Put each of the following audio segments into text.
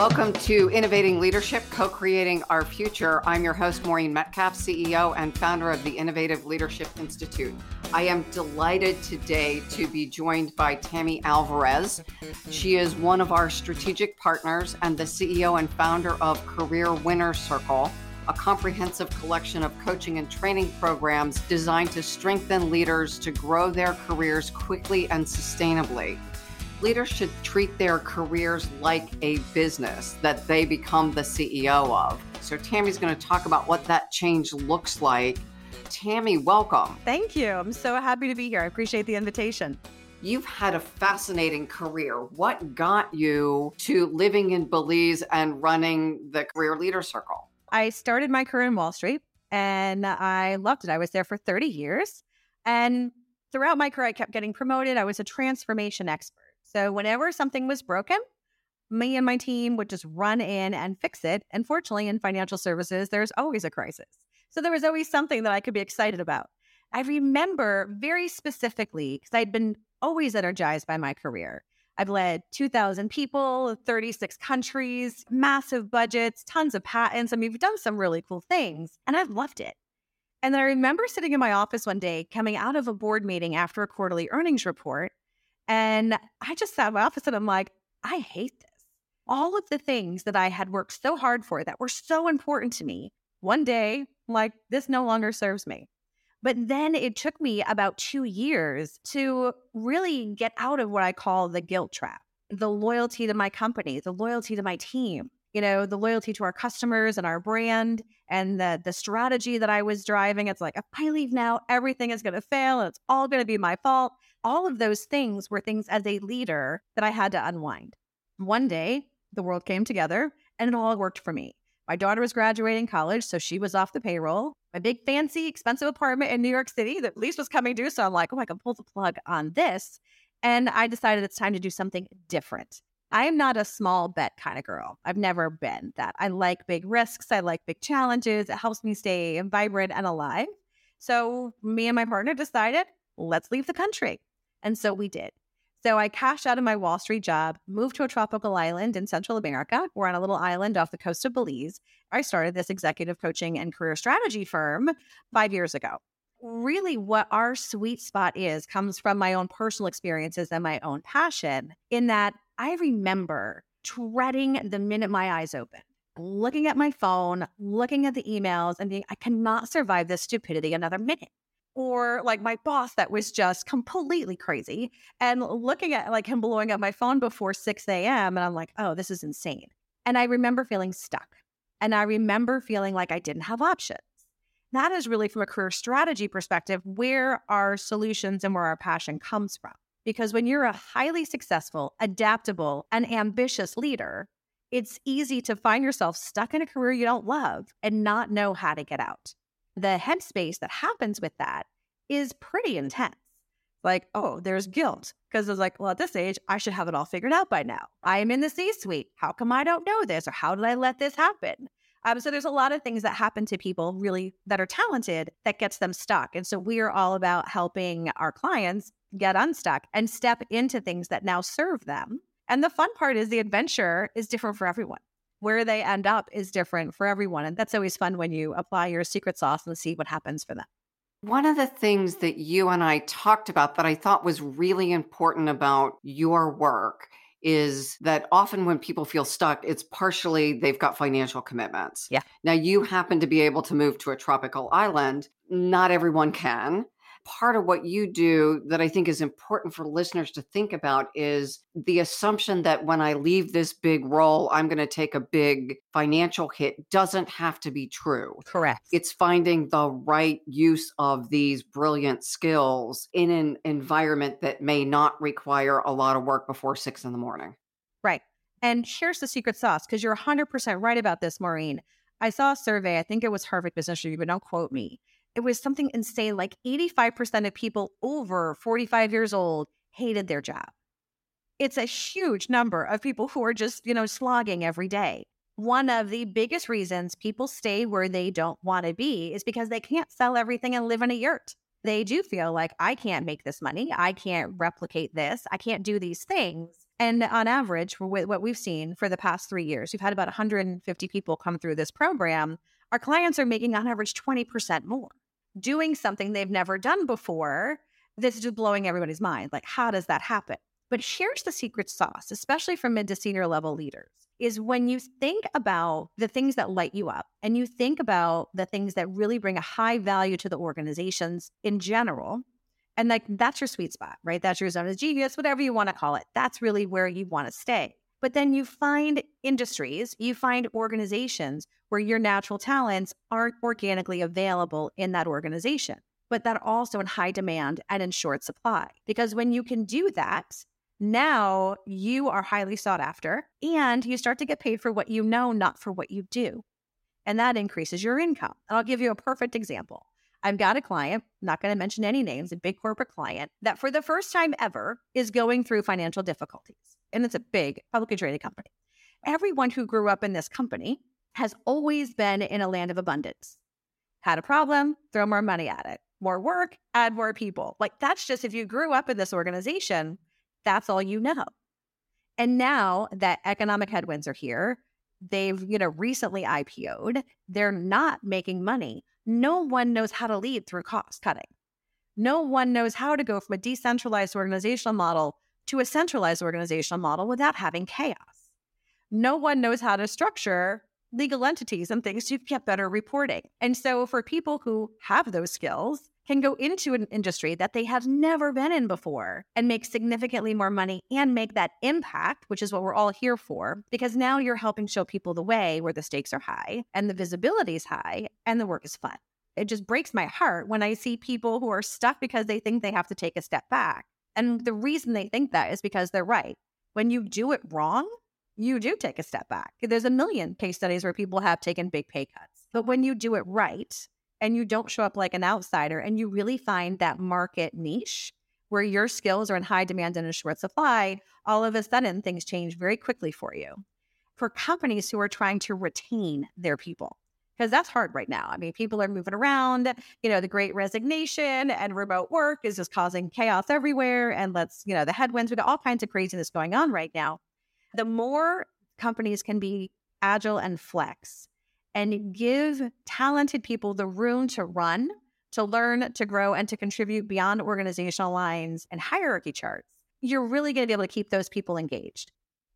Welcome to Innovating Leadership, Co Creating Our Future. I'm your host, Maureen Metcalf, CEO and founder of the Innovative Leadership Institute. I am delighted today to be joined by Tammy Alvarez. She is one of our strategic partners and the CEO and founder of Career Winner Circle, a comprehensive collection of coaching and training programs designed to strengthen leaders to grow their careers quickly and sustainably leaders should treat their careers like a business that they become the CEO of. So, Tammy's going to talk about what that change looks like. Tammy, welcome. Thank you. I'm so happy to be here. I appreciate the invitation. You've had a fascinating career. What got you to living in Belize and running the Career Leader Circle? I started my career in Wall Street and I loved it. I was there for 30 years. And throughout my career, I kept getting promoted. I was a transformation expert. So whenever something was broken, me and my team would just run in and fix it. And fortunately, in financial services, there's always a crisis. So there was always something that I could be excited about. I remember very specifically because I'd been always energized by my career. I've led 2,000 people, 36 countries, massive budgets, tons of patents. I mean, we've done some really cool things, and I've loved it. And then I remember sitting in my office one day, coming out of a board meeting after a quarterly earnings report, and I just sat in my office and I'm like, I hate this. All of the things that I had worked so hard for that were so important to me, one day, like, this no longer serves me. But then it took me about two years to really get out of what I call the guilt trap the loyalty to my company, the loyalty to my team, you know, the loyalty to our customers and our brand and the the strategy that I was driving. It's like if I leave now, everything is gonna fail and it's all gonna be my fault all of those things were things as a leader that I had to unwind. One day, the world came together and it all worked for me. My daughter was graduating college, so she was off the payroll. My big, fancy, expensive apartment in New York City that lease was coming due. So I'm like, oh, I can pull the plug on this. And I decided it's time to do something different. I am not a small bet kind of girl. I've never been that. I like big risks. I like big challenges. It helps me stay vibrant and alive. So me and my partner decided, let's leave the country. And so we did. So I cashed out of my Wall Street job, moved to a tropical island in Central America. We're on a little island off the coast of Belize. I started this executive coaching and career strategy firm five years ago. Really, what our sweet spot is comes from my own personal experiences and my own passion, in that I remember treading the minute my eyes opened, looking at my phone, looking at the emails, and being, I cannot survive this stupidity another minute or like my boss that was just completely crazy and looking at like him blowing up my phone before 6 a.m. And I'm like, oh, this is insane. And I remember feeling stuck. And I remember feeling like I didn't have options. That is really from a career strategy perspective where our solutions and where our passion comes from. Because when you're a highly successful, adaptable, and ambitious leader, it's easy to find yourself stuck in a career you don't love and not know how to get out the headspace that happens with that is pretty intense. Like, oh, there's guilt because it's like, well, at this age, I should have it all figured out by now. I am in the C suite. How come I don't know this? Or how did I let this happen? Um, so there's a lot of things that happen to people really that are talented that gets them stuck. And so we are all about helping our clients get unstuck and step into things that now serve them. And the fun part is the adventure is different for everyone where they end up is different for everyone. And that's always fun when you apply your secret sauce and see what happens for them. One of the things that you and I talked about that I thought was really important about your work is that often when people feel stuck, it's partially they've got financial commitments. Yeah. Now, you happen to be able to move to a tropical island. Not everyone can part of what you do that I think is important for listeners to think about is the assumption that when I leave this big role, I'm going to take a big financial hit doesn't have to be true. Correct. It's finding the right use of these brilliant skills in an environment that may not require a lot of work before six in the morning. Right. And here's the secret sauce because you're 100% right about this, Maureen. I saw a survey, I think it was Harvard Business Review, but don't quote me it was something insane. Like 85% of people over 45 years old hated their job. It's a huge number of people who are just, you know, slogging every day. One of the biggest reasons people stay where they don't want to be is because they can't sell everything and live in a yurt. they do feel like I can't make this money. I can't replicate this. I can't do these things. And on average, with what we've seen for the past three years, we've had about 150 people come through this program. Our clients are making on average 20% more, doing something they've never done before. This is just blowing everybody's mind. Like, how does that happen? But here's the secret sauce, especially for mid to senior level leaders, is when you think about the things that light you up and you think about the things that really bring a high value to the organizations in general, and like that's your sweet spot, right? That's your zone of genius, whatever you want to call it. That's really where you want to stay. But then you find industries, you find organizations where your natural talents aren't organically available in that organization, but that also in high demand and in short supply. Because when you can do that, now you are highly sought after and you start to get paid for what you know, not for what you do. And that increases your income. And I'll give you a perfect example. I've got a client, not going to mention any names, a big corporate client that for the first time ever is going through financial difficulties. And it's a big publicly traded company. Everyone who grew up in this company has always been in a land of abundance. Had a problem, throw more money at it. More work, add more people. Like that's just if you grew up in this organization, that's all you know. And now that economic headwinds are here, they've, you know, recently IPO'd, they're not making money no one knows how to lead through cost cutting. No one knows how to go from a decentralized organizational model to a centralized organizational model without having chaos. No one knows how to structure legal entities and things to get better reporting. And so, for people who have those skills, can go into an industry that they have never been in before and make significantly more money and make that impact, which is what we're all here for, because now you're helping show people the way where the stakes are high and the visibility is high and the work is fun. It just breaks my heart when I see people who are stuck because they think they have to take a step back. And the reason they think that is because they're right. When you do it wrong, you do take a step back. There's a million case studies where people have taken big pay cuts. But when you do it right, and you don't show up like an outsider and you really find that market niche where your skills are in high demand and in short supply, all of a sudden things change very quickly for you. For companies who are trying to retain their people, because that's hard right now. I mean, people are moving around, you know, the great resignation and remote work is just causing chaos everywhere. And let's, you know, the headwinds, we got all kinds of craziness going on right now. The more companies can be agile and flex and give talented people the room to run, to learn, to grow, and to contribute beyond organizational lines and hierarchy charts, you're really going to be able to keep those people engaged.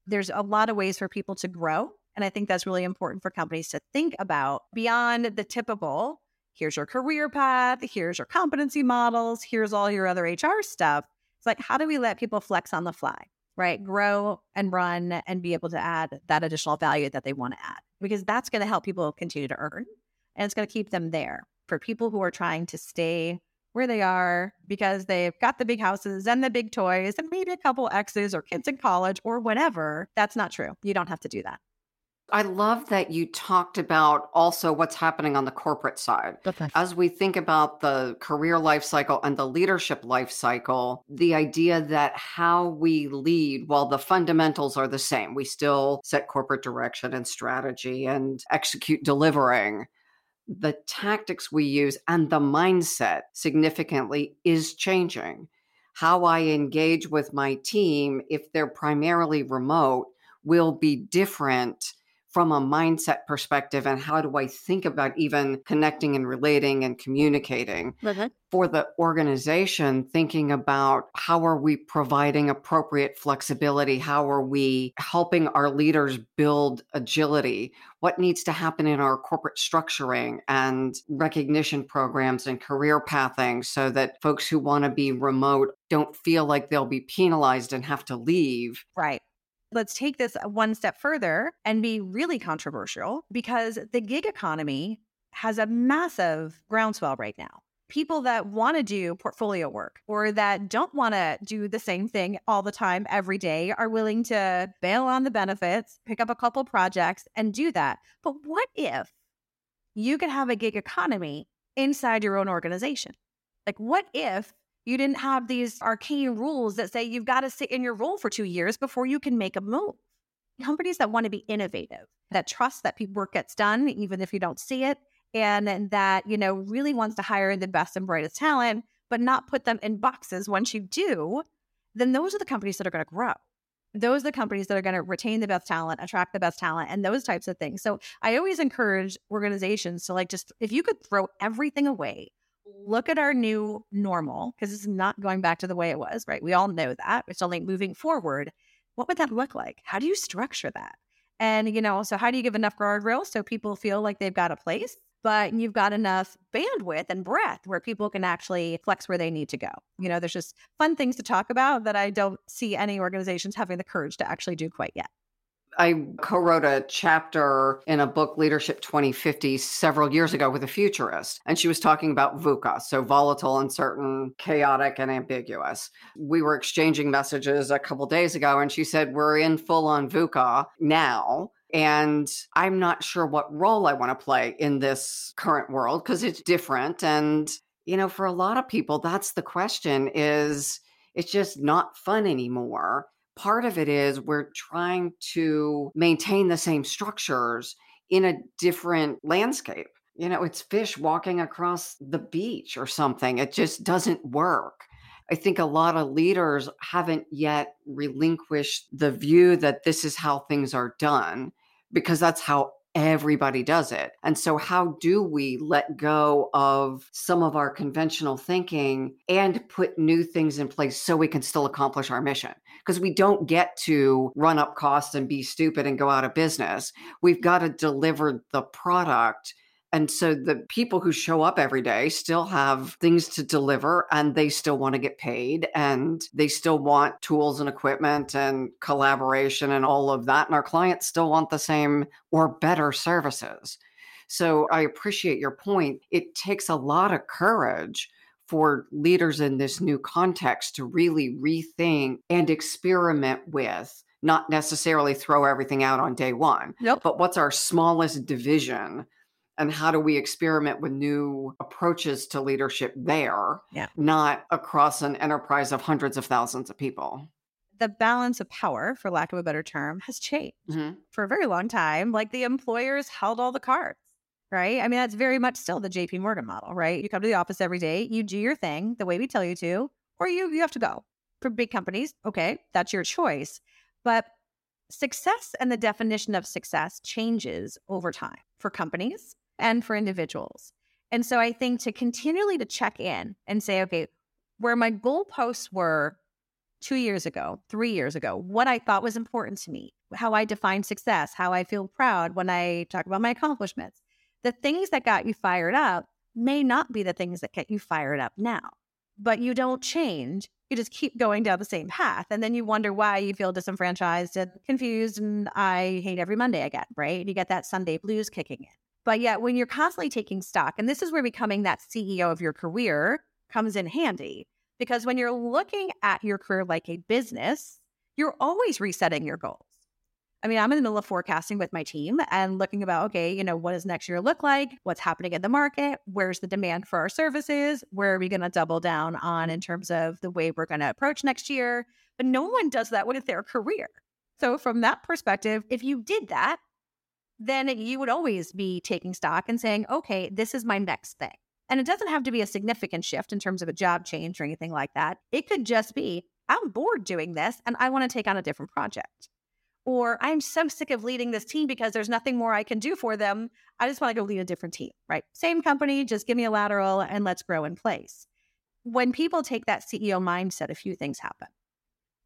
There's a lot of ways for people to grow. And I think that's really important for companies to think about beyond the typical here's your career path, here's your competency models, here's all your other HR stuff. It's like, how do we let people flex on the fly? right? Grow and run and be able to add that additional value that they want to add because that's going to help people continue to earn and it's going to keep them there. For people who are trying to stay where they are because they've got the big houses and the big toys and maybe a couple exes or kids in college or whatever, that's not true. You don't have to do that. I love that you talked about also what's happening on the corporate side. Okay. As we think about the career life cycle and the leadership life cycle, the idea that how we lead, while the fundamentals are the same, we still set corporate direction and strategy and execute delivering. The tactics we use and the mindset significantly is changing. How I engage with my team, if they're primarily remote, will be different from a mindset perspective and how do I think about even connecting and relating and communicating mm-hmm. for the organization, thinking about how are we providing appropriate flexibility? How are we helping our leaders build agility? What needs to happen in our corporate structuring and recognition programs and career pathing so that folks who want to be remote don't feel like they'll be penalized and have to leave? Right let's take this one step further and be really controversial because the gig economy has a massive groundswell right now. People that want to do portfolio work or that don't want to do the same thing all the time every day are willing to bail on the benefits, pick up a couple projects, and do that. But what if you could have a gig economy inside your own organization? Like, what if you didn't have these arcane rules that say you've got to sit in your role for two years before you can make a move. Companies that want to be innovative, that trust that work gets done, even if you don't see it, and, that, you know, really wants to hire the best and brightest talent but not put them in boxes. Once you do, then those are the companies that are going to grow. Those are the companies that are going to retain the best talent, attract the best talent, and those types of things. So I always encourage organizations to like just, if you could throw everything away, look at our new normal, because it's not going back to the way it was, right? We all know that. It's only moving forward. What would that look like? How do you structure that? And, you know, so how do you give enough guardrails so people feel like they've got a place? but you've got enough bandwidth and breadth where people can actually flex where they need to go. You know, there's just fun things to talk about that I don't see any organizations having the courage to actually do quite yet. I co wrote a chapter in a book, Leadership 2050, several years ago with a futurist. And she was talking about VUCA, so volatile, uncertain, chaotic, and ambiguous. We were exchanging messages a couple days ago, and she said, We're in full on VUCA now. And I'm not sure what role I want to play in this current world because it's different. And, you know, for a lot of people, that's the question is it's just not fun anymore. Part of it is we're trying to maintain the same structures in a different landscape. You know, it's fish walking across the beach or something. It just doesn't work. I think a lot of leaders haven't yet relinquished the view that this is how things are done because that's how everybody does it. And so, how do we let go of some of our conventional thinking and put new things in place so we can still accomplish our mission? Because we don't get to run up costs and be stupid and go out of business. We've mm-hmm. got to deliver the product and so the people who show up every day still have things to deliver and they still want to get paid and they still want tools and equipment and collaboration and all of that. And our clients still want the same or better services. So I appreciate your point. It takes a lot of courage for leaders in this new context to really rethink and experiment with not necessarily throw everything out on day one. Nope. But what's our smallest division and how do we experiment with new approaches to leadership there yeah. not across an enterprise of hundreds of thousands of people the balance of power for lack of a better term has changed mm-hmm. for a very long time like the employers held all the cards right i mean that's very much still the jp morgan model right you come to the office every day you do your thing the way we tell you to or you you have to go for big companies okay that's your choice but success and the definition of success changes over time for companies and for individuals. And so I think to continually to check in and say, okay, where my goalposts were two years ago, three years ago, what I thought was important to me, how I define success, how I feel proud when I talk about my accomplishments. The things that got you fired up may not be the things that get you fired up now, but you don't change. You just keep going down the same path. And then you wonder why you feel disenfranchised and confused. And I hate every Monday again, right? You get that Sunday blues kicking in. But yet, when you're constantly taking stock, and this is where becoming that CEO of your career comes in handy, because when you're looking at your career like a business, you're always resetting your goals. I mean, I'm in the middle of forecasting with my team and looking about, okay, you know, what does next year look like? What's happening in the market? Where's the demand for our services? Where are we going to double down on in terms of the way we're going to approach next year? But no one does that with their career. So, from that perspective, if you did that, then you would always be taking stock and saying, okay, this is my next thing. And it doesn't have to be a significant shift in terms of a job change or anything like that. It could just be, I'm bored doing this and I want to take on a different project. Or I'm so sick of leading this team because there's nothing more I can do for them. I just want to go lead a different team, right? Same company, just give me a lateral and let's grow in place. When people take that CEO mindset, a few things happen.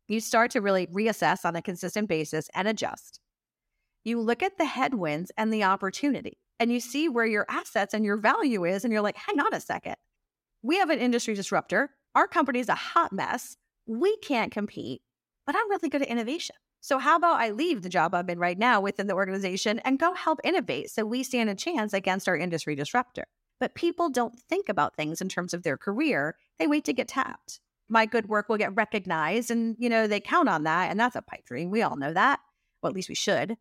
You start to really reassess on a consistent basis and adjust you look at the headwinds and the opportunity and you see where your assets and your value is. And you're like, hang on a second. We have an industry disruptor. Our company is a hot mess. We can't compete, but I'm really good at innovation. So, how about I leave the job I'm in right now within the organization and go help innovate so we stand a chance against our industry disruptor? But people don't think about things in terms of their career. They wait to get tapped. My good work will get recognized and, you know, they count on that. And that's a pipe dream. We all know that. Well, at least we should.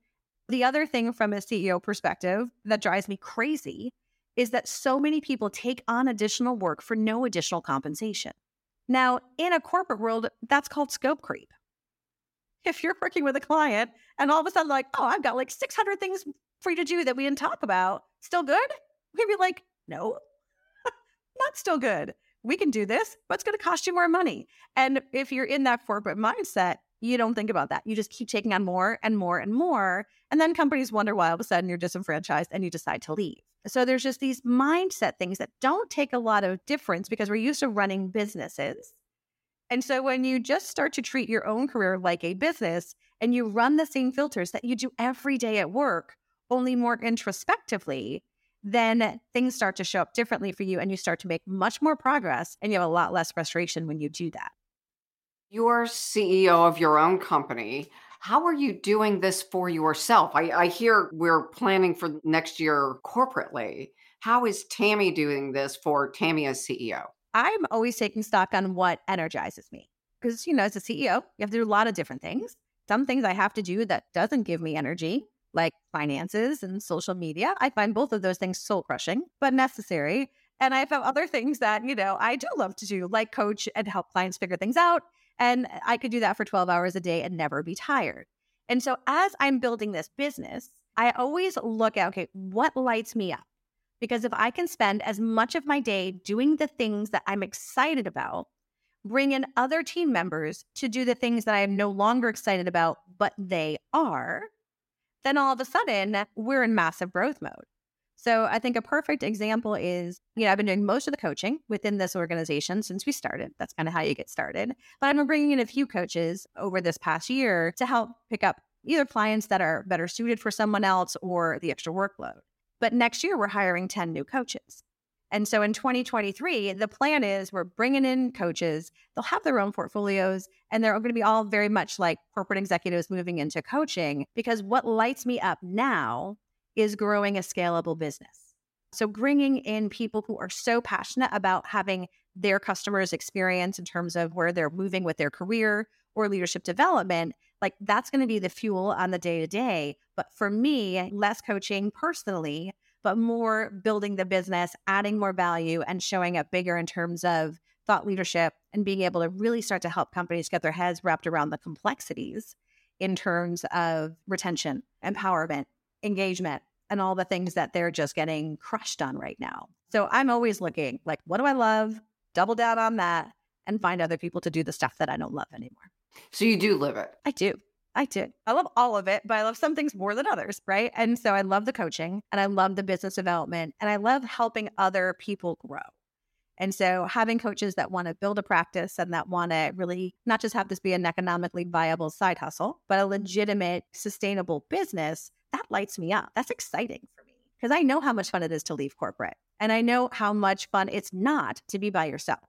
The other thing from a CEO perspective that drives me crazy is that so many people take on additional work for no additional compensation. Now, in a corporate world, that's called scope creep. If you're working with a client and all of a sudden, like, oh, I've got like 600 things for you to do that we didn't talk about, still good? We'd be like, no, not still good. we can do this, but it's going to cost you more money. And if you're in that corporate mindset, you don't think about that. You just keep taking on more and more and more. And then companies wonder why all of a sudden you're disenfranchised and you decide to leave. So there's just these mindset things that don't take a lot of difference because we're used to running businesses. And so when you just start to treat your own career like a business and you run the same filters that you do every day at work, only more introspectively, then things start to show up differently for you and you start to make much more progress and you have a lot less frustration when you do that. You're CEO of your own company. How are you doing this for yourself? I, I hear we're planning for next year corporately. How is Tammy doing this for Tammy as CEO? I'm always taking stock on what energizes me. Because, you know, as a CEO, you have to do a lot of different things. Some things I have to do that doesn't give me energy like finances and social media. I find both of those things soul crushing, but necessary. And I have other things that, you know, I do love to do, like coach and help clients figure things out. And I could do that for 12 hours a day and never be tired. And so as I'm building this business, I always look at, okay, what lights me up? Because if I can spend as much of my day doing the things that I'm excited about, bring in other team members to do the things that I am no longer excited about, but they are, then all of a sudden we're in massive growth mode. So I think a perfect example is, you know, I've been doing most of the coaching within this organization since we started. That's kind of how you get started. But I've been bringing in a few coaches over this past year to help pick up either clients that are better suited for someone else or the extra workload. But next year we're hiring 10 new coaches. And so in 2023, the plan is we're bringing in coaches. They'll have their own portfolios and they're going to be all very much like corporate executives moving into coaching because what lights me up now is growing a scalable business. So bringing in people who are so passionate about having their customers experience in terms of where they're moving with their career or leadership development, like that's going to be the fuel on the day to day. But for me, less coaching personally but more building the business, adding more value, and showing up bigger in terms of thought leadership and being able to really start to help companies get their heads wrapped around the complexities in terms of retention, empowerment, engagement, and all the things that they're just getting crushed on right now. So I'm always looking like, what do I love? Double down on that and find other people to do the stuff that I don't love anymore. So you do live it. I do. I did. I love all of it, but I love some things more than others, right? And so I love the coaching and I love the business development and I love helping other people grow. And so having coaches that want to build a practice and that want to really not just have this be an economically viable side hustle, but a mm-hmm. legitimate, sustainable business, that lights me up. That's exciting for me because I know how much fun it is to leave corporate and I know how much fun it's not to be by yourself.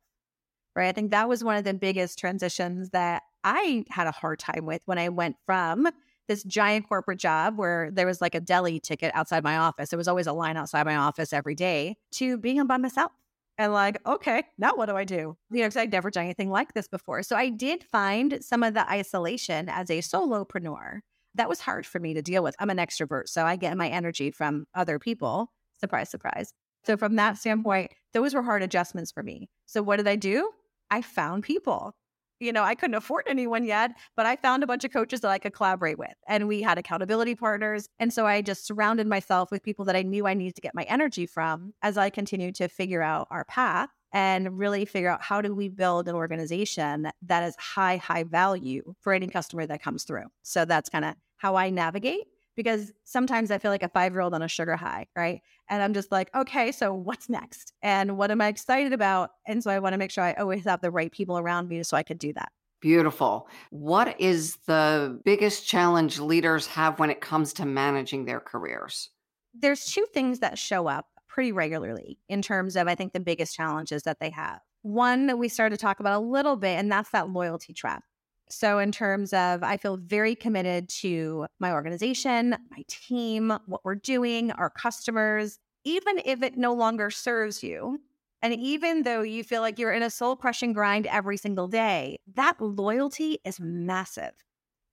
Right. I think that was one of the biggest transitions that I had a hard time with when I went from this giant corporate job where there was like a deli ticket outside my office. There was always a line outside my office every day to being by myself. And like, okay, now what do I do? You know, because I'd never done anything like this before. So I did find some of the isolation as a solopreneur. That was hard for me to deal with. I'm an extrovert, so I get my energy from other people. Surprise, surprise. So from that standpoint, those were hard adjustments for me. So what did I do? I found people you know, I couldn't afford anyone yet, but I found a bunch of coaches that I could collaborate with. And we had accountability partners. And so I just surrounded myself with people that I knew I needed to get my energy from as I continued to figure out our path and really figure out how do we build an organization that is high, high value for any customer that comes through. So that's kind of how I navigate because sometimes I feel like a five year old on a sugar high, right? And I'm just like, okay, so what's next? And what am I excited about? And so I want to make sure I always have the right people around me so I could do that. Beautiful. What is the biggest challenge leaders have when it comes to managing their careers? There's two things that show up pretty regularly in terms of, I think, the biggest challenges that they have. One that we started to talk about a little bit, and that's that loyalty trap. So, in terms of, I feel very committed to my organization, my team, what we're doing, our customers, even if it no longer serves you. And even though you feel like you're in a soul crushing grind every single day, that loyalty is massive.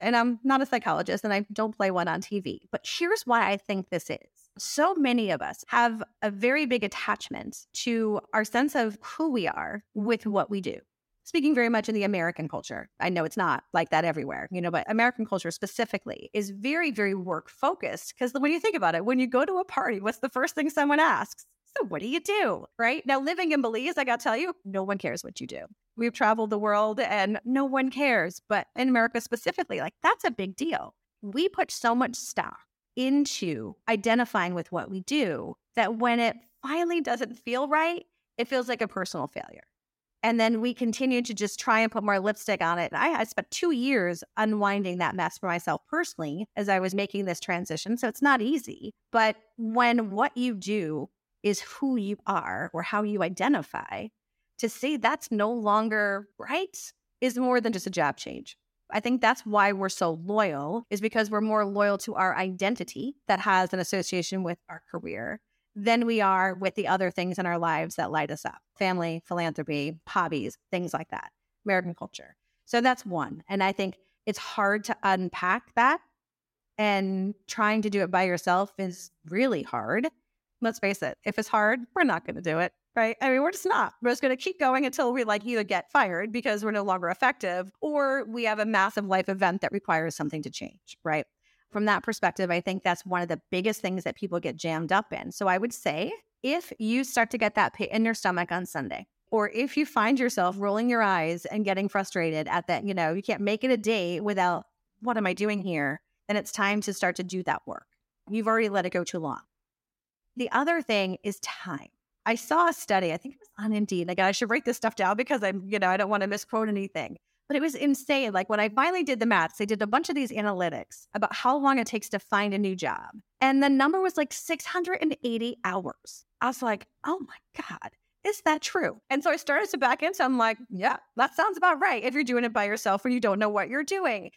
And I'm not a psychologist and I don't play one on TV, but here's why I think this is. So many of us have a very big attachment to our sense of who we are with what we do speaking very much in the American culture. I know it's not like that everywhere, you know, but American culture specifically is very, very work focused. Because when you think about it, when you go to a party, what's the first thing someone asks? So what do you do? Right now, living in Belize, I got to tell you, no one cares what you do. We've traveled the world and no one cares. But in America specifically, like that's a big deal. We put so much stock into identifying with what we do that when it finally doesn't feel right, it feels like a personal failure. And then we continue to just try and put more lipstick on it. I, I spent two years unwinding that mess for myself personally as I was making this transition. So it's not easy. But when what you do is who you are or how you identify, to say that's no longer right is more than just a job change. I think that's why we're so loyal, is because we're more loyal to our identity that has an association with our career than we are with the other things in our lives that light us up family, philanthropy, hobbies, things like that, American culture. So that's one. And I think it's hard to unpack that. And trying to do it by yourself is really hard. Let's face it, if it's hard, we're not going to do it right? I mean, we're just not. We're just going to keep going until we like either get fired because we're no longer effective or we have a massive life event that requires something to change, right? From that perspective, I think that's one of the biggest things that people get jammed up in. So I would say if you start to get that pit in your stomach on Sunday, or if you find yourself rolling your eyes and getting frustrated at that, you know, you can't make it a day without what am I doing here? Then it's time to start to do that work. You've already let it go too long. The other thing is time. I saw a study, I think it was on Indeed. Like I should write this stuff down because I'm, you know, I don't want to misquote anything. But it was insane. Like when I finally did the maths, they did a bunch of these analytics about how long it takes to find a new job. And the number was like 680 hours. I was like, oh my God, is that true? And so I started to back into I'm like, yeah, that sounds about right. If you're doing it by yourself or you don't know what you're doing.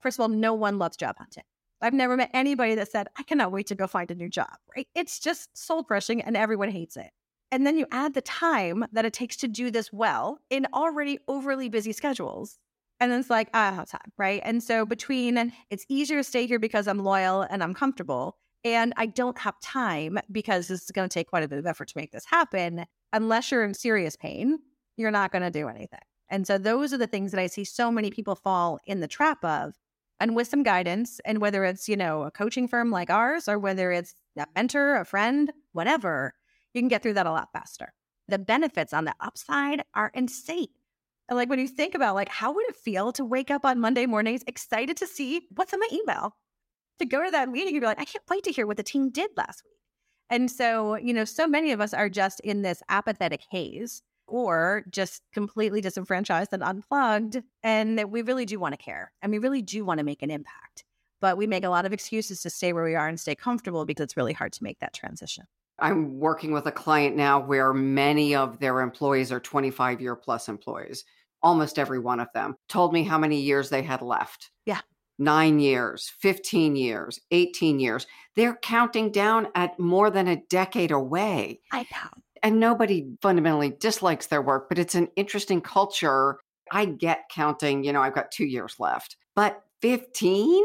First of all, no one loves job hunting. I've never met anybody that said, I cannot wait to go find a new job, right? It's just soul crushing and everyone hates it. And then you add the time that it takes to do this well in already overly busy schedules. And then it's like, I don't have time, right? And so between it's easier to stay here because I'm loyal and I'm comfortable, and I don't have time because this is going to take quite a bit of effort to make this happen. Unless you're in serious pain, you're not going to do anything. And so those are the things that I see so many people fall in the trap of and with some guidance and whether it's you know a coaching firm like ours or whether it's a mentor a friend whatever you can get through that a lot faster the benefits on the upside are insane and like when you think about like how would it feel to wake up on monday mornings excited to see what's in my email to go to that meeting and be like i can't wait to hear what the team did last week and so you know so many of us are just in this apathetic haze or just completely disenfranchised and unplugged. And that we really do want to care and we really do want to make an impact. But we make a lot of excuses to stay where we are and stay comfortable because it's really hard to make that transition. I'm working with a client now where many of their employees are 25 year plus employees. Almost every one of them told me how many years they had left. Yeah. Nine years, 15 years, 18 years. They're counting down at more than a decade away. I know and nobody fundamentally dislikes their work, but it's an interesting culture. I get counting, you know, I've got two years left, but 15?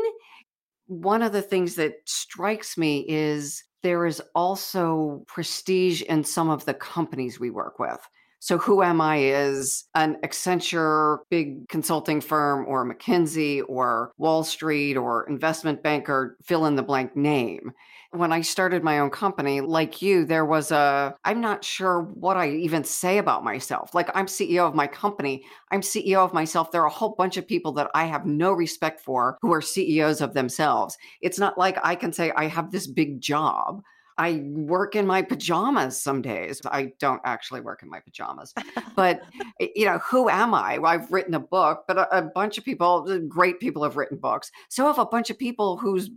One of the things that strikes me is there is also prestige in some of the companies we work with. So, who am I is an Accenture big consulting firm or McKinsey or Wall Street or investment banker, fill in the blank name. When I started my own company, like you, there was a, I'm not sure what I even say about myself. Like, I'm CEO of my company, I'm CEO of myself. There are a whole bunch of people that I have no respect for who are CEOs of themselves. It's not like I can say, I have this big job. I work in my pajamas some days. I don't actually work in my pajamas, but you know, who am I? Well, I've written a book, but a, a, bunch of people, great people have written books. So have a bunch of people whose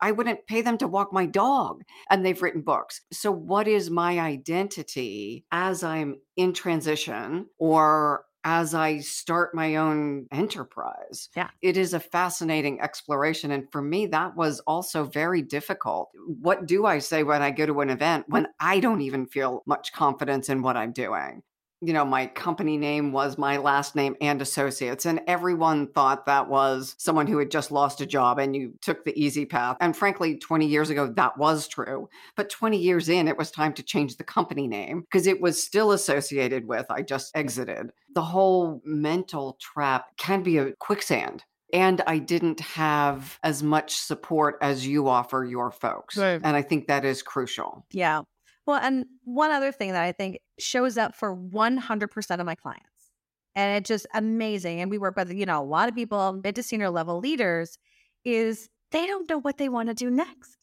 I wouldn't pay them to walk my dog and they've written books. So what is my identity as I'm in transition or as I start my own enterprise. Yeah. It is a fascinating exploration. And for me, that was also very difficult. What do I say when I go to an event when I don't even feel much confidence in what I'm doing? You know, my company name was my last name and associates. And everyone thought that was someone who had just lost a job and you took the easy path. And frankly, 20 years ago, that was true. But 20 years in, it was time to change the company name because it was still associated with I just exited. The whole mental trap can be a quicksand and I didn't have as much support as you offer your folks. Right. And I think that is crucial. Yeah. Well, and one other thing that I think shows up for 100% of my clients, and it's just amazing. And we work with, you know, a lot of people, mid to senior level leaders, is they don't know what they want to do next.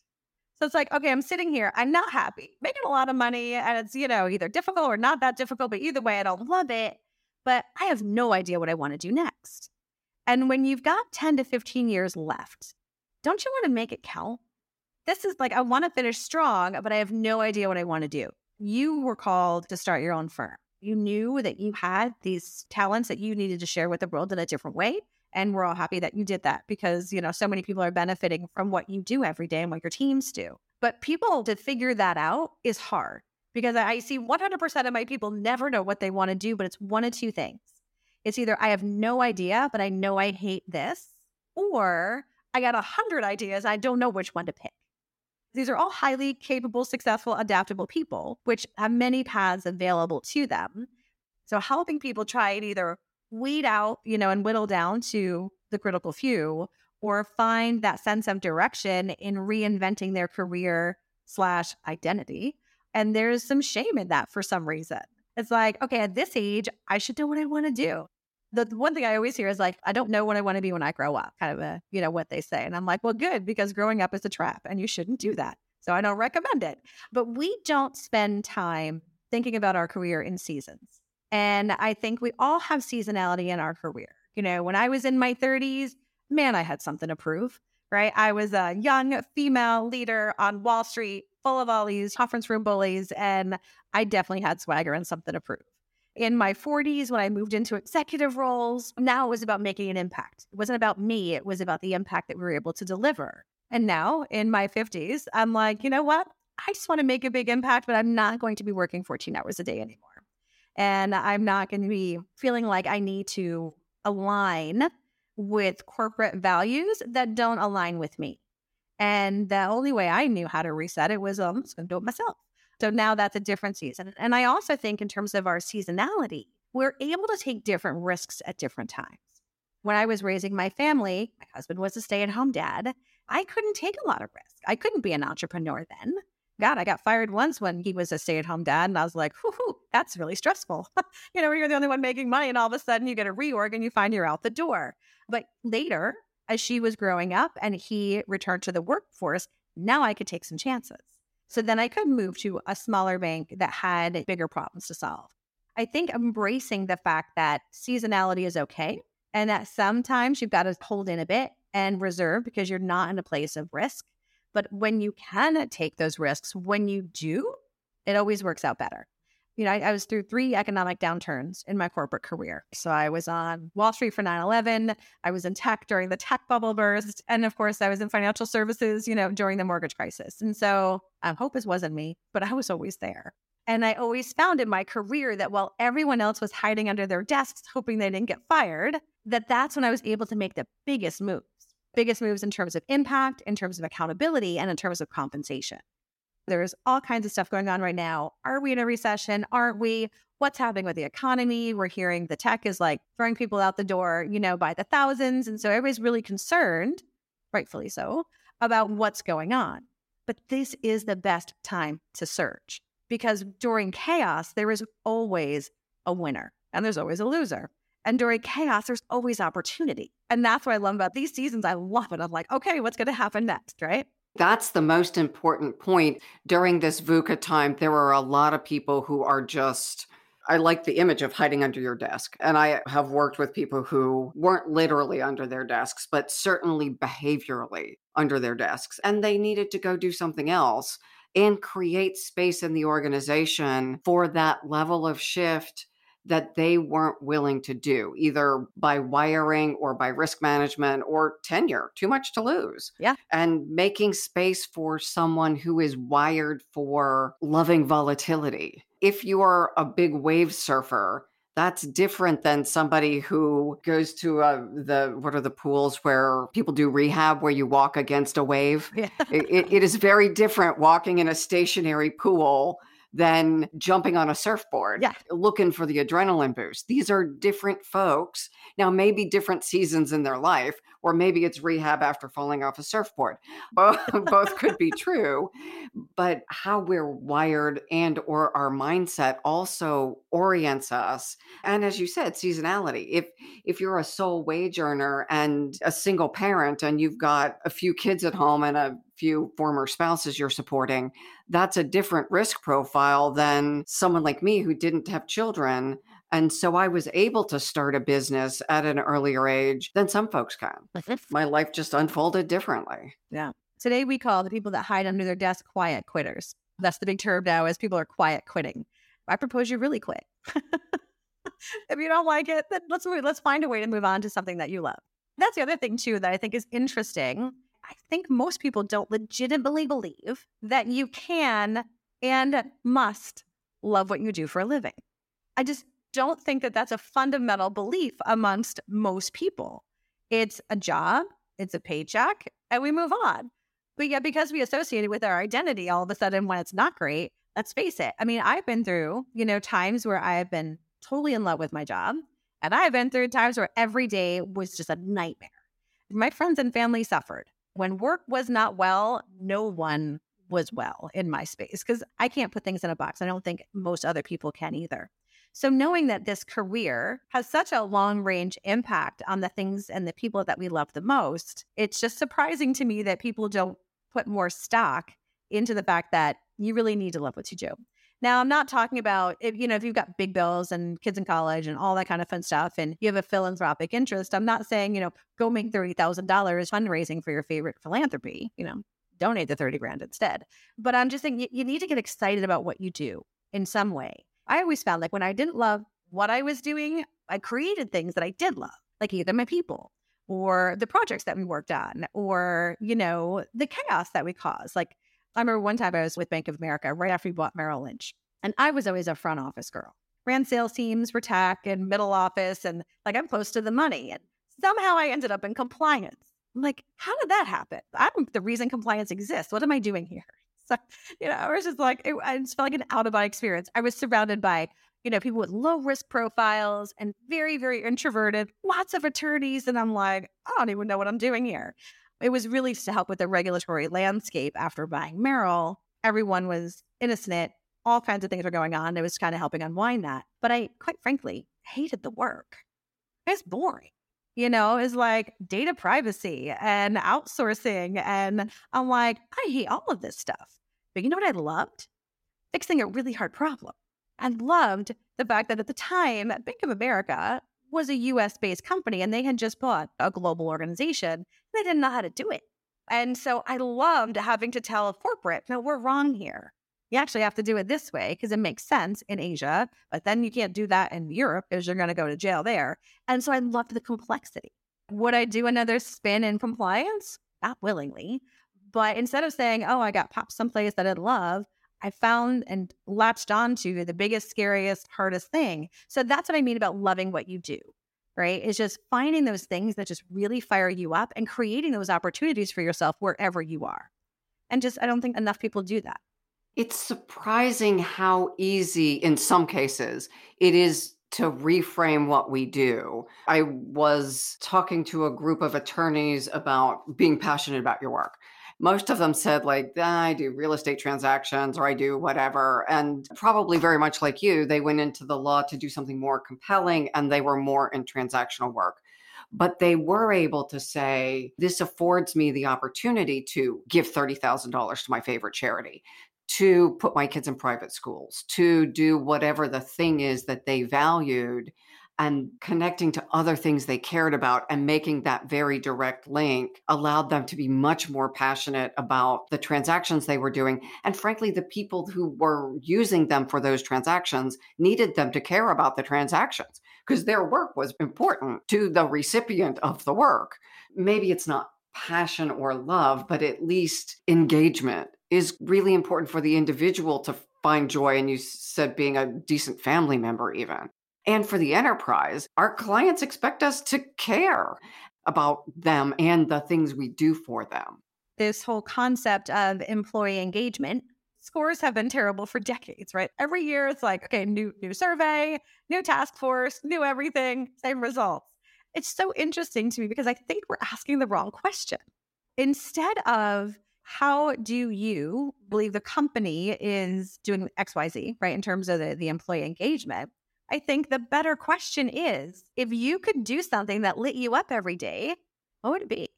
So it's like, okay, I'm sitting here, I'm not happy, making a lot of money, and it's, you know, either difficult or not that difficult, but either way, I don't love it. But I have no idea what I want to do next. And when you've got 10 to 15 years left, don't you want to make it count? This is like, I want to finish strong, but I have no idea what I want to do. You were called to start your own firm. You knew that you had these talents that you needed to share with the world in a different way. And we're all happy that you did that because, you know, so many people are benefiting from what you do every day and what your teams do. But people to figure that out is hard because I see 100% of my people never know what they want to do, but it's one of two things. It's either I have no idea, but I know I hate this, or I got a hundred ideas. I don't know which one to pick. These are all highly capable, successful, adaptable people, which have many paths available to them. So helping people try and either weed out, you know, and whittle down to the critical few or find that sense of direction in reinventing their career slash identity. And there's some shame in that for some reason. It's like, okay, at this age, I should know what I want to do. The, one thing I always hear is like, I don't know what I want to be when I grow up, kind of a, you know, what they say. And I'm like, well, good, because growing up is a trap and you shouldn't do that. So I don't recommend it. But we don't spend time thinking about our career in seasons. And I think we all have seasonality in our career. You know, when I was in my 30s, man, I had something to prove, right? I was a young female leader on Wall Street, full of all these conference room bullies, and I definitely had swagger and something to prove. In my 40s, when I moved into executive roles, now it was about making an impact. It wasn't about me, it was about the impact that we were able to deliver. And now in my 50s, I'm like, you know what? I just want to make a big impact, but I'm not going to be working 14 hours a day anymore. And I'm not going to be feeling like I need to align with corporate values that don't align with me. And the only way I knew how to reset it was um, I'm just going to do it myself. So now that's a different season. And I also think, in terms of our seasonality, we're able to take different risks at different times. When I was raising my family, my husband was a stay at home dad. I couldn't take a lot of risk. I couldn't be an entrepreneur then. God, I got fired once when he was a stay at home dad. And I was like, whoo, that's really stressful. you know, you're the only one making money. And all of a sudden you get a reorg and you find you're out the door. But later, as she was growing up and he returned to the workforce, now I could take some chances. So then I could move to a smaller bank that had bigger problems to solve. I think embracing the fact that seasonality is okay and that sometimes you've got to hold in a bit and reserve because you're not in a place of risk but when you can take those risks, when you do, it always works out better. You know, I, I, was through three economic downturns in my corporate career. So I was on Wall Street for 9 11. I was in tech during the tech bubble burst. And of course, I was in financial services, you know, during the mortgage crisis. And so um, hope this wasn't me, but I was always there. And I always found in my career that while everyone else was hiding under their desks, hoping they didn't get fired, that that's when I was able to make the biggest moves, biggest moves in terms of impact, in terms of accountability, and in terms of compensation. There's all kinds of stuff going on right now. Are we in a recession? Aren't we? What's happening with the economy? We're hearing the tech is like throwing people out the door, you know, by the thousands. And so everybody's really concerned, rightfully so, about what's going on. But this is the best time to search because during chaos, there is always a winner and there's always a loser. And during chaos, there's always opportunity. And that's what I love about these seasons. I love it. I'm like, okay, what's going to happen next? Right. That's the most important point. During this VUCA time, there are a lot of people who are just, I like the image of hiding under your desk. And I have worked with people who weren't literally under their desks, but certainly behaviorally under their desks. And they needed to go do something else and create space in the organization for that level of shift that they weren't willing to do, either by wiring or by risk management or tenure, too much to lose. Yeah. And making space for someone who is wired for loving volatility. If you are a big wave surfer, that's different than somebody who goes to uh, the what are the pools where people do rehab where you walk against a wave. Yeah. it, it is very different walking in a stationary pool than jumping on a surfboard, yeah. looking for the adrenaline boost. These are different folks. Now, maybe different seasons in their life, or maybe it's rehab after falling off a surfboard. Both, both could be true, but how we're wired and or our mindset also orients us. And as you said, seasonality. If if you're a sole wage earner and a single parent and you've got a few kids at home and a few former spouses you're supporting, that's a different risk profile than someone like me who didn't have children and so I was able to start a business at an earlier age than some folks can. My life just unfolded differently. Yeah. Today we call the people that hide under their desk quiet quitters. That's the big term now as people are quiet quitting. I propose you really quit. if you don't like it, then let's move, let's find a way to move on to something that you love. That's the other thing too that I think is interesting. I think most people don't legitimately believe that you can and must love what you do for a living. I just don't think that that's a fundamental belief amongst most people. It's a job, it's a paycheck, and we move on. But yet, because we associate it with our identity, all of a sudden, when it's not great, let's face it. I mean, I've been through, you know, times where I have been totally in love with my job, and I've been through times where every day was just a nightmare. My friends and family suffered. When work was not well, no one was well in my space because I can't put things in a box. I don't think most other people can either. So, knowing that this career has such a long range impact on the things and the people that we love the most, it's just surprising to me that people don't put more stock into the fact that you really need to love what you do. Now, I'm not talking about if you know if you've got big bills and kids in college and all that kind of fun stuff, and you have a philanthropic interest. I'm not saying you know go make thirty thousand dollars fundraising for your favorite philanthropy. You know, donate the thirty grand instead. But I'm just saying you, you need to get excited about what you do in some way. I always found like when I didn't love what I was doing, I created things that I did love, like either my people or the projects that we worked on or, you know, the chaos that we caused. Like I remember one time I was with Bank of America right after we bought Merrill Lynch, and I was always a front office girl. Ran sales teams for tech and middle office, and like I'm close to the money. And somehow I ended up in compliance. I'm like, how did that happen? I'm the reason compliance exists. What am I doing here? So, you know, I was just like, it, just felt like an out of body experience. I was surrounded by, you know, people with low risk profiles and very, very introverted, lots of attorneys. And I'm like, I don't even know what I'm doing here. It was really to help with the regulatory landscape after buying Merrill. Everyone was innocent. All kinds of things were going on. It was kind of helping unwind that. But I, quite frankly, hated the work. It's boring you know, is like data privacy and outsourcing. And I'm like, I hate all of this stuff. But you know what I loved? Fixing a really hard problem. I loved the fact that at the time, Bank of America was a US based company and they had just bought a global organization. They didn't know how to do it. And so I loved having to tell a corporate, no, we're wrong here you actually have to do it this way because it makes sense in Asia, but then you can't do that in Europe because you're going to go to jail there. And so I loved the complexity. Would I do another spin in compliance? Not willingly. But instead of saying, oh, I got popped someplace that I love, I found and latched onto the biggest, scariest, hardest thing. So that's what I mean about loving what you do, right? Is just finding those things that just really fire you up and creating those opportunities for yourself wherever you are. And just, I don't think enough people do that. It's surprising how easy, in some cases, it is to reframe what we do. I was talking to a group of attorneys about being passionate about your work. Most of them said, like, ah, I do real estate transactions or I do whatever. And probably very much like you, they went into the law to do something more compelling and they were more in transactional work but they were able to say, This affords me the opportunity to give $30,000 to my favorite charity, to put my kids in private schools, to do whatever the thing is that they valued and connecting to other things they cared about and making that very direct link allowed them to be much more passionate about the transactions they were doing. And frankly, the people who were using them for those transactions needed them to care about the transactions because their work was important to the recipient of the work. Maybe it's not passion or love, but at least engagement is really important for the individual to find joy. And you said being a decent family member, even. And for the enterprise, our clients expect us to care about them and the things we do for them. This whole concept of employee engagement scores have been terrible for decades, right? Every year it's like, okay, new new survey, new task force, new everything, same results. It's so interesting to me because I think we're asking the wrong question. Instead of how do you believe the company is doing XYZ, right, in terms of the, the employee engagement? I think the better question is if you could do something that lit you up every day, what would it be?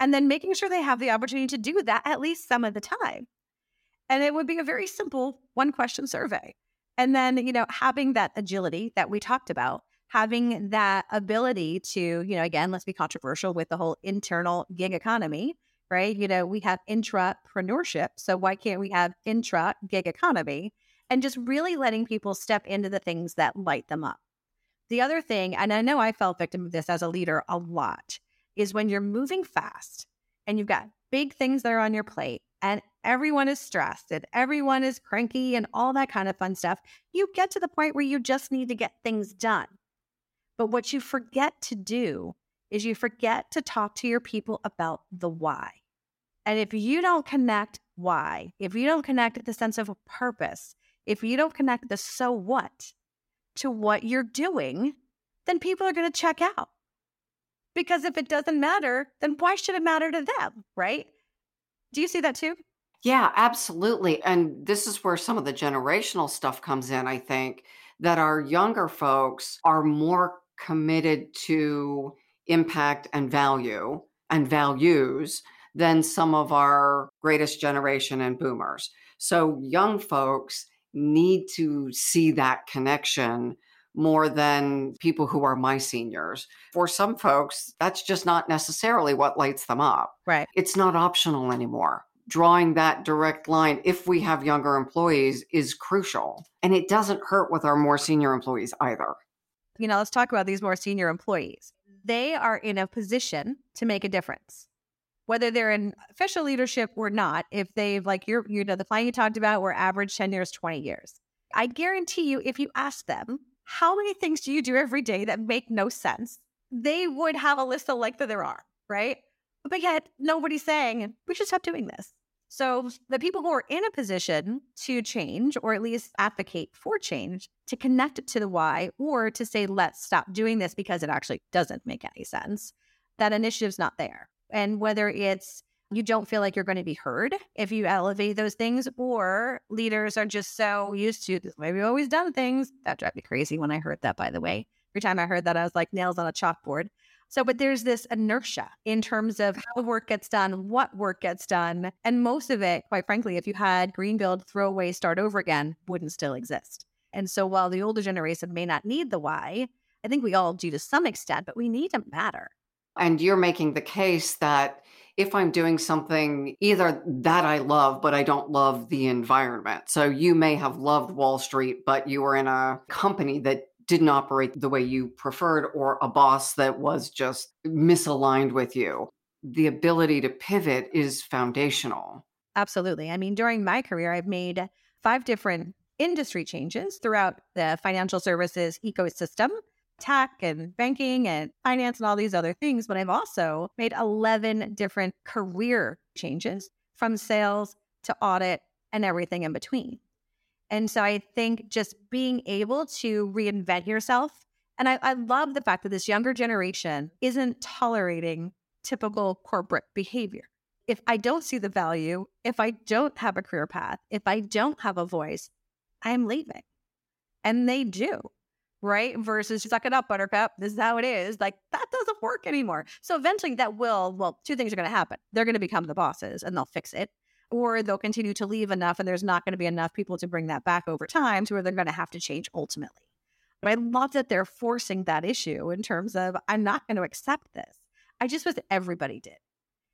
And then making sure they have the opportunity to do that at least some of the time. And it would be a very simple one question survey. And then, you know, having that agility that we talked about, having that ability to, you know, again, let's be controversial with the whole internal gig economy, right? You know, we have intrapreneurship. So why can't we have intra gig economy? And just really letting people step into the things that light them up. The other thing, and I know I fell victim of this as a leader a lot, is when you're moving fast and you've got big things that are on your plate and everyone is stressed and everyone is cranky and all that kind of fun stuff, you get to the point where you just need to get things done. But what you forget to do is you forget to talk to your people about the why. And if you don't connect why, if you don't connect the sense of purpose, if you don't connect the so what to what you're doing, then people are going to check out. Because if it doesn't matter, then why should it matter to them? Right. Do you see that too? Yeah, absolutely. And this is where some of the generational stuff comes in, I think, that our younger folks are more committed to impact and value and values than some of our greatest generation and boomers. So young folks need to see that connection more than people who are my seniors. For some folks, that's just not necessarily what lights them up. Right. It's not optional anymore. Drawing that direct line, if we have younger employees, is crucial. And it doesn't hurt with our more senior employees either. You know, let's talk about these more senior employees. They are in a position to make a difference. Whether they're in official leadership or not, if they've, like you know, the client you talked about, were average tenure is 20 years. I guarantee you, if you ask them, how many things do you do every day that make no sense? They would have a list of like that there are, right? But yet nobody's saying we should stop doing this. So the people who are in a position to change or at least advocate for change to connect it to the why or to say let's stop doing this because it actually doesn't make any sense, that initiative's not there. And whether it's you don't feel like you're going to be heard if you elevate those things, or leaders are just so used to this way we've always done things. That drive me crazy when I heard that, by the way. Every time I heard that, I was like nails on a chalkboard. So, but there's this inertia in terms of how work gets done, what work gets done. And most of it, quite frankly, if you had greenfield, throw away, start over again, wouldn't still exist. And so while the older generation may not need the why, I think we all do to some extent, but we need to matter. And you're making the case that if I'm doing something either that I love, but I don't love the environment. So you may have loved Wall Street, but you were in a company that didn't operate the way you preferred, or a boss that was just misaligned with you. The ability to pivot is foundational. Absolutely. I mean, during my career, I've made five different industry changes throughout the financial services ecosystem tech and banking and finance and all these other things, but I've also made 11 different career changes from sales to audit and everything in between. And so I think just being able to reinvent yourself. And I, I love the fact that this younger generation isn't tolerating typical corporate behavior. If I don't see the value, if I don't have a career path, if I don't have a voice, I'm leaving. And they do right? Versus suck it up, buttercup. This is how it is. Like that doesn't work anymore. So eventually that will, well, two things are going to happen. They're going to become the bosses and they'll fix it. Or they'll continue to leave enough and there's not going to be enough people to bring that back over time to where they're going to have to change ultimately. But I love that they're forcing that issue in terms of, I'm not going to accept this. I just wish everybody did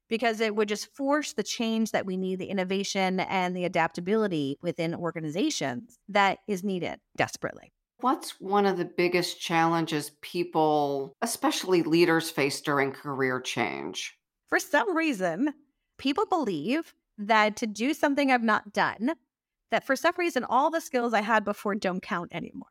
because it would just force the change that we need, the innovation and the adaptability within organizations that is needed desperately. What's one of the biggest challenges people, especially leaders, face during career change? For some reason, people believe that to do something I've not done, that for some reason, all the skills I had before don't count anymore.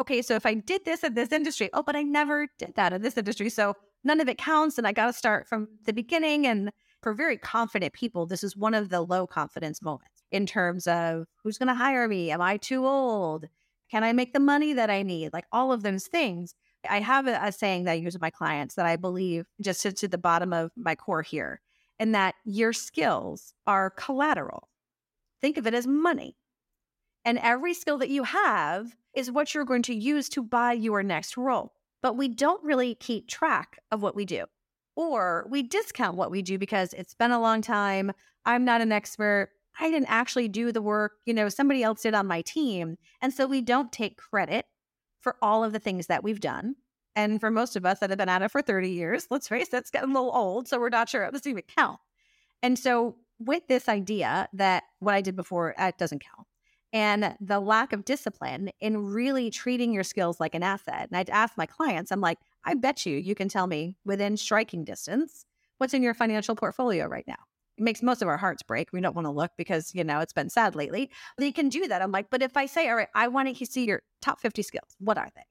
Okay, so if I did this in this industry, oh, but I never did that in this industry. So none of it counts. And I got to start from the beginning. And for very confident people, this is one of the low confidence moments in terms of who's going to hire me? Am I too old? Can I make the money that I need? Like all of those things. I have a, a saying that I use with my clients that I believe just sits at the bottom of my core here, and that your skills are collateral. Think of it as money. And every skill that you have is what you're going to use to buy your next role. But we don't really keep track of what we do, or we discount what we do because it's been a long time. I'm not an expert. I didn't actually do the work, you know, somebody else did on my team. And so we don't take credit for all of the things that we've done. And for most of us that have been at it for 30 years, let's face it, it's getting a little old. So we're not sure it doesn't even count. And so with this idea that what I did before, it doesn't count. And the lack of discipline in really treating your skills like an asset. And I'd ask my clients, I'm like, I bet you you can tell me within striking distance what's in your financial portfolio right now makes most of our hearts break. We don't want to look because, you know, it's been sad lately. They can do that. I'm like, but if I say, all right, I want to see your top 50 skills, what are they?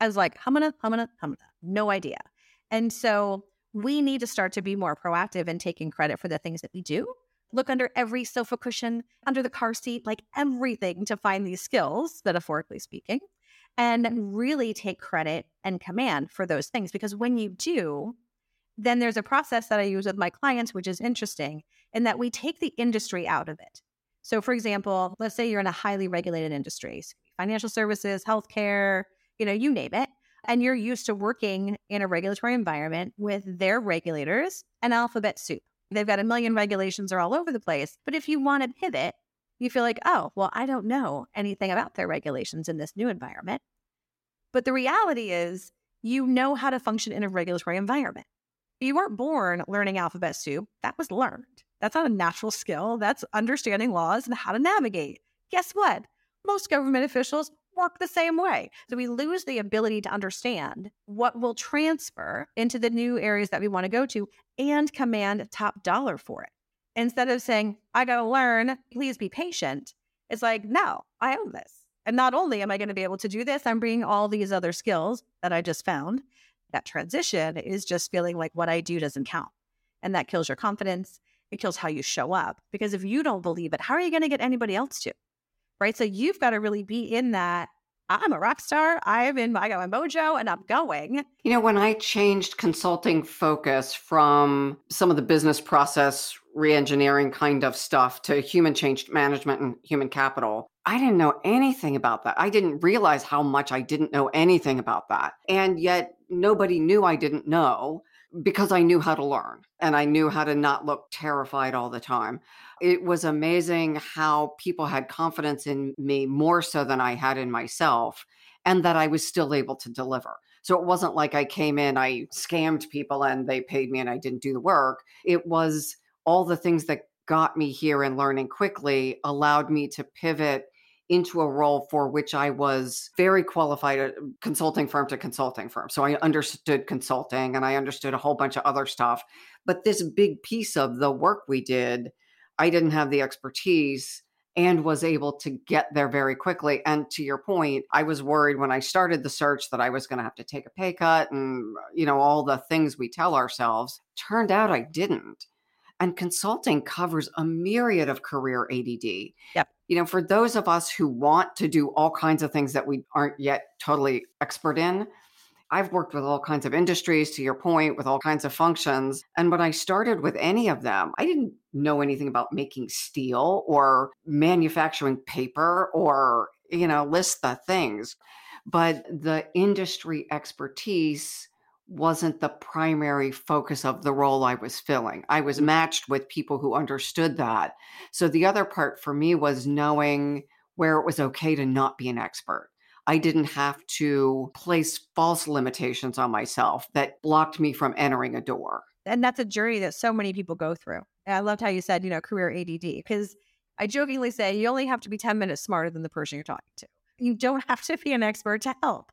I was like, humana, humana, humana. No idea. And so we need to start to be more proactive in taking credit for the things that we do. Look under every sofa cushion, under the car seat, like everything to find these skills, metaphorically speaking, and really take credit and command for those things. Because when you do, then there's a process that I use with my clients, which is interesting in that we take the industry out of it. So, for example, let's say you're in a highly regulated industry, financial services, healthcare, you know, you name it, and you're used to working in a regulatory environment with their regulators and alphabet soup. They've got a million regulations, are all over the place. But if you want to pivot, you feel like, oh, well, I don't know anything about their regulations in this new environment. But the reality is, you know how to function in a regulatory environment. You weren't born learning alphabet soup. That was learned. That's not a natural skill. That's understanding laws and how to navigate. Guess what? Most government officials work the same way. So we lose the ability to understand what will transfer into the new areas that we want to go to and command top dollar for it. Instead of saying, I got to learn, please be patient, it's like, no, I own this. And not only am I going to be able to do this, I'm bringing all these other skills that I just found that transition is just feeling like what I do doesn't count. And that kills your confidence. It kills how you show up. Because if you don't believe it, how are you going to get anybody else to? Right. So you've got to really be in that. I'm a rock star. I'm in, I got my mojo and I'm going. You know, when I changed consulting focus from some of the business process reengineering kind of stuff to human change management and human capital, I didn't know anything about that. I didn't realize how much I didn't know anything about that. And yet nobody knew I didn't know because I knew how to learn and I knew how to not look terrified all the time. It was amazing how people had confidence in me more so than I had in myself and that I was still able to deliver. So it wasn't like I came in, I scammed people and they paid me and I didn't do the work. It was all the things that got me here and learning quickly allowed me to pivot into a role for which I was very qualified at consulting firm to consulting firm. So I understood consulting and I understood a whole bunch of other stuff. But this big piece of the work we did, I didn't have the expertise and was able to get there very quickly. And to your point, I was worried when I started the search that I was going to have to take a pay cut and, you know, all the things we tell ourselves. Turned out I didn't. And consulting covers a myriad of career ADD. Yep you know, for those of us who want to do all kinds of things that we aren't yet totally expert in, I've worked with all kinds of industries, to your point, with all kinds of functions. And when I started with any of them, I didn't know anything about making steel or manufacturing paper or, you know, list the things. But the industry expertise wasn't the primary focus of the role I was filling. I was mm. matched with people who understood that. So the other part for me was knowing where it was okay to not be an expert. I didn't have to place false limitations on myself that blocked me from entering a door. And that's a journey that so many people go through. And I loved how you said, you know, career ADD, because I jokingly say you only have to be 10 minutes smarter than the person you're talking to. You don't have to be an expert to help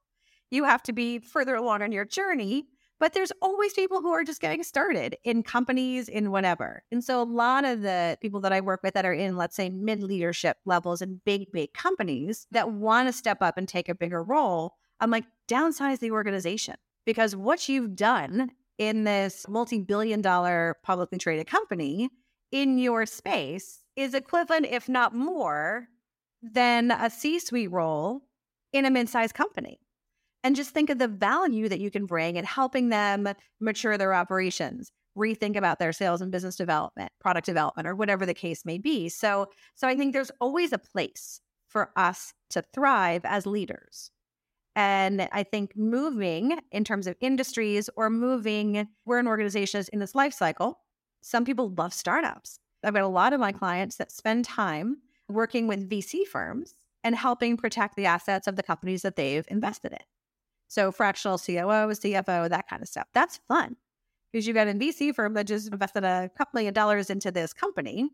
you have to be further along on your journey. But there's always people who are just getting started in companies, in whatever. And so a lot of the people that I work with that are in, let's say, mid leadership levels in big, big companies that want to step up and take a bigger role, I'm like, downsize the organization because what you've done in this multi billion dollar publicly traded company in your space is equivalent, if not more, than a C suite role in a mid sized company. And just think of the value that you can bring in helping them mature their operations, rethink about their sales and business development, product development, or whatever the case may be. So, so I think there's always a place for us to thrive as leaders. And I think moving in terms of industries or moving, we're an organization in this life cycle. Some people love startups. I've got a lot of my clients that spend time working with VC firms and helping protect the assets of the companies that they've invested in. So fractional COO, CFO, that kind of stuff. That's fun because you've got a VC firm that just invested a couple million dollars into this company.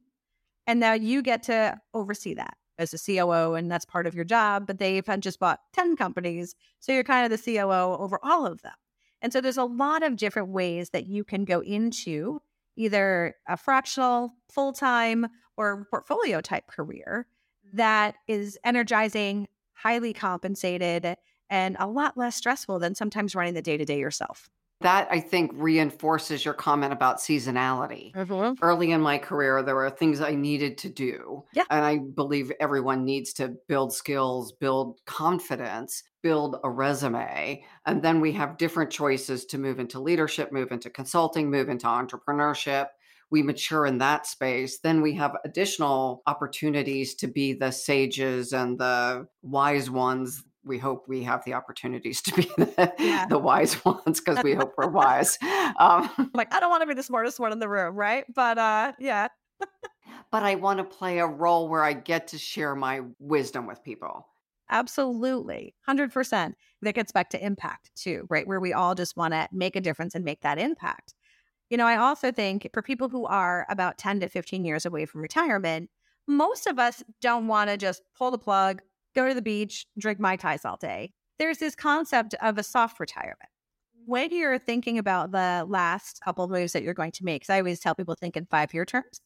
And now you get to oversee that as a COO, and that's part of your job. But they've just bought 10 companies. So you're kind of the COO over all of them. And so there's a lot of different ways that you can go into either a fractional, full time, or portfolio type career that is energizing, highly compensated, and a lot less stressful than sometimes running the day to day yourself. That I think reinforces your comment about seasonality. Mm-hmm. Early in my career, there were things I needed to do. Yeah. And I believe everyone needs to build skills, build confidence, build a resume. And then we have different choices to move into leadership, move into consulting, move into entrepreneurship we mature in that space, then we have additional opportunities to be the sages and the wise ones we hope we have the opportunities to be the, yeah. the wise ones because we hope we're wise. Um, like, I don't want to be the smartest one in the room, right? But uh, yeah. but I want to play a role where I get to share my wisdom with people. Absolutely. 100%. That gets back to impact too, right? Where we all just want to make a difference and make that impact. You know, I also think for people who are about 10 to 15 years away from retirement, most of us don't want to just pull the plug, go to the beach, drink Mai Tais all day. There's this concept of a soft retirement. Mm-hmm. When you're thinking about the last couple of moves that you're going to make, because I always tell people think in five year terms.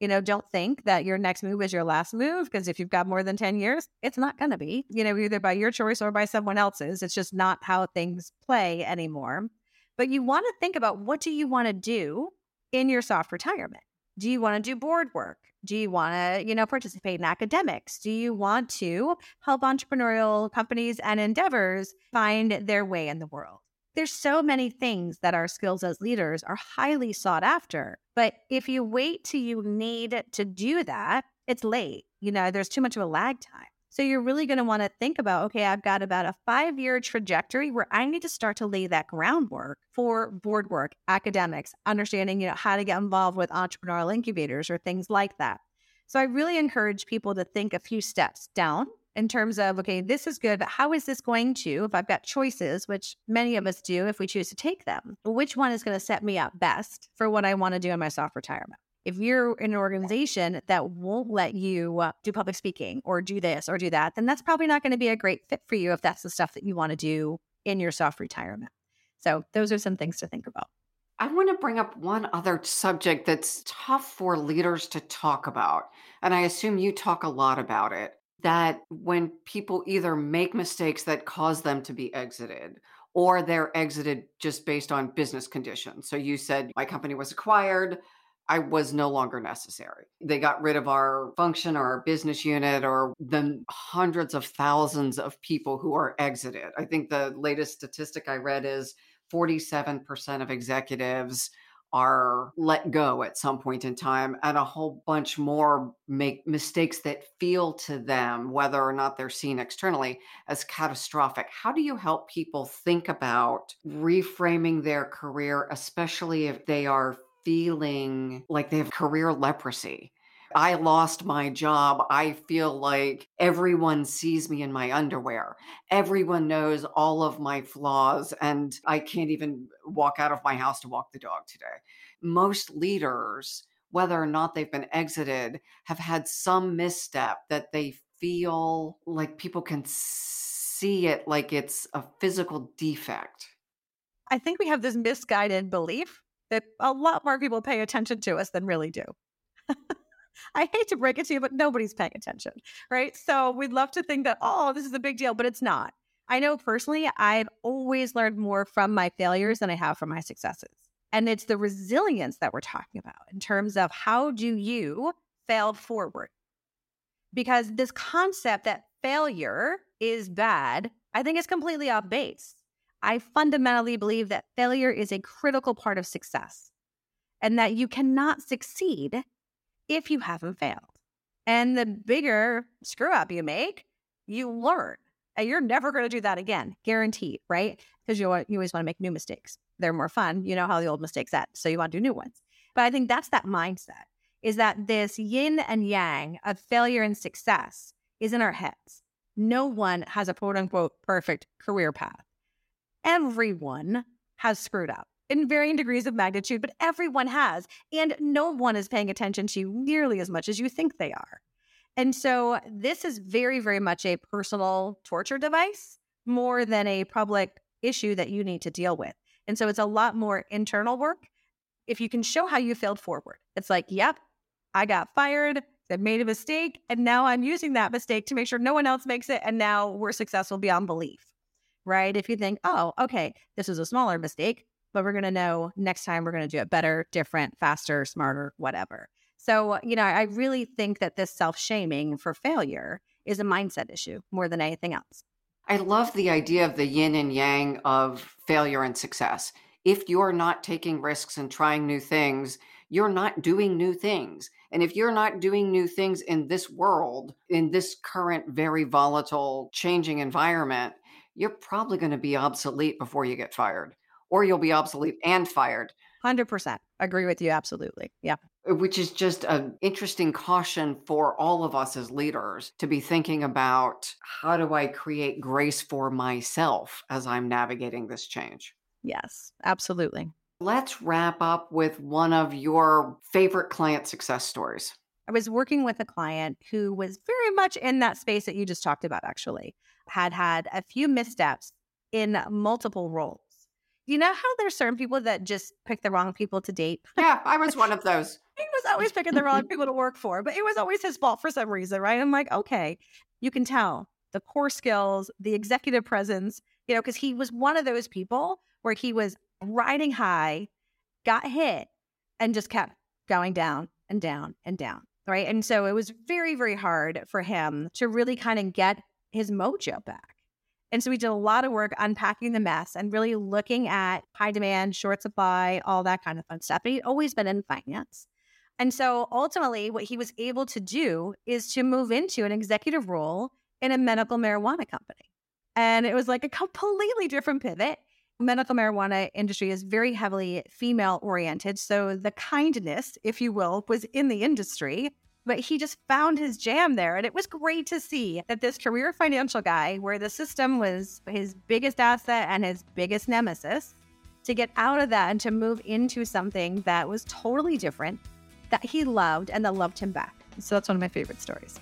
You know, don't think that your next move is your last move because if you've got more than 10 years, it's not going to be, you know, either by your choice or by someone else's. It's just not how things play anymore. But you want to think about what do you want to do in your soft retirement? Do you want to do board work? Do you want to, you know, participate in academics? Do you want to help entrepreneurial companies and endeavors find their way in the world? There's so many things that our skills as leaders are highly sought after. But if you wait till you need to do that, it's late. You know, there's too much of a lag time. So you're really going to want to think about okay, I've got about a five year trajectory where I need to start to lay that groundwork for board work, academics, understanding, you know, how to get involved with entrepreneurial incubators or things like that. So I really encourage people to think a few steps down in terms of, okay, this is good, but how is this going to, if I've got choices, which many of us do if we choose to take them, which one is going to set me up best for what I want to do in my soft retirement? If you're in an organization that won't let you uh, do public speaking or do this or do that, then that's probably not going to be a great fit for you if that's the stuff that you want to do in your soft retirement. So, those are some things to think about. I want to bring up one other subject that's tough for leaders to talk about. And I assume you talk a lot about it that when people either make mistakes that cause them to be exited or they're exited just based on business conditions. So you said my company was acquired, I was no longer necessary. They got rid of our function or our business unit or the hundreds of thousands of people who are exited. I think the latest statistic I read is 47% of executives are let go at some point in time and a whole bunch more make mistakes that feel to them whether or not they're seen externally as catastrophic how do you help people think about reframing their career especially if they are feeling like they have career leprosy. I lost my job. I feel like everyone sees me in my underwear. Everyone knows all of my flaws, and I can't even walk out of my house to walk the dog today. Most leaders, whether or not they've been exited, have had some misstep that they feel like people can see it like it's a physical defect. I think we have this misguided belief that a lot more people pay attention to us than really do. I hate to break it to you, but nobody's paying attention, right? So we'd love to think that, oh, this is a big deal, but it's not. I know personally, I've always learned more from my failures than I have from my successes. And it's the resilience that we're talking about in terms of how do you fail forward. Because this concept that failure is bad, I think is completely off base. I fundamentally believe that failure is a critical part of success and that you cannot succeed if you haven't failed. And the bigger screw up you make, you learn. And you're never going to do that again, guaranteed, right? Because you, you always want to make new mistakes. They're more fun. You know how the old mistakes end. So you want to do new ones. But I think that's that mindset is that this yin and yang of failure and success is in our heads. No one has a quote unquote perfect career path. Everyone has screwed up in varying degrees of magnitude, but everyone has. And no one is paying attention to you nearly as much as you think they are. And so this is very, very much a personal torture device more than a public issue that you need to deal with. And so it's a lot more internal work. If you can show how you failed forward, it's like, yep, I got fired, I made a mistake, and now I'm using that mistake to make sure no one else makes it. And now we're successful beyond belief, right? If you think, oh, okay, this is a smaller mistake, but we're going to know next time we're going to do it better, different, faster, smarter, whatever. So, you know, I really think that this self shaming for failure is a mindset issue more than anything else. I love the idea of the yin and yang of failure and success. If you're not taking risks and trying new things, you're not doing new things. And if you're not doing new things in this world, in this current, very volatile, changing environment, you're probably going to be obsolete before you get fired, or you'll be obsolete and fired. 100%. Agree with you. Absolutely. Yeah. Uh, which is just an interesting caution for all of us as leaders to be thinking about how do I create grace for myself as I'm navigating this change? Yes, absolutely. Let's wrap up with one of your favorite client success stories. I was working with a client who was very much in that space that you just talked about, actually, had had a few missteps in multiple roles you know how there's certain people that just pick the wrong people to date? Yeah, I was one of those. he was always picking the wrong people to work for, but it was always his fault for some reason, right? I'm like, okay, you can tell the core skills, the executive presence, you know, because he was one of those people where he was riding high, got hit, and just kept going down and down and down. Right. And so it was very, very hard for him to really kind of get his mojo back. And so we did a lot of work unpacking the mess and really looking at high demand, short supply, all that kind of fun stuff. But he'd always been in finance. And so ultimately, what he was able to do is to move into an executive role in a medical marijuana company. And it was like a completely different pivot. Medical marijuana industry is very heavily female oriented. So the kindness, if you will, was in the industry but he just found his jam there. And it was great to see that this career financial guy, where the system was his biggest asset and his biggest nemesis, to get out of that and to move into something that was totally different, that he loved and that loved him back. So that's one of my favorite stories.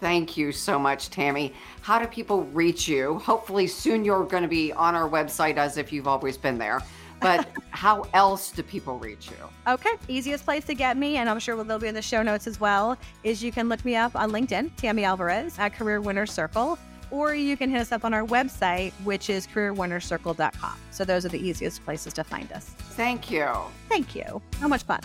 Thank you so much, Tammy. How do people reach you? Hopefully, soon you're going to be on our website as if you've always been there but how else do people reach you? Okay, easiest place to get me, and I'm sure they'll be in the show notes as well, is you can look me up on LinkedIn, Tammy Alvarez at Career Winner Circle, or you can hit us up on our website, which is careerwinnercircle.com. So those are the easiest places to find us. Thank you. Thank you. How much fun.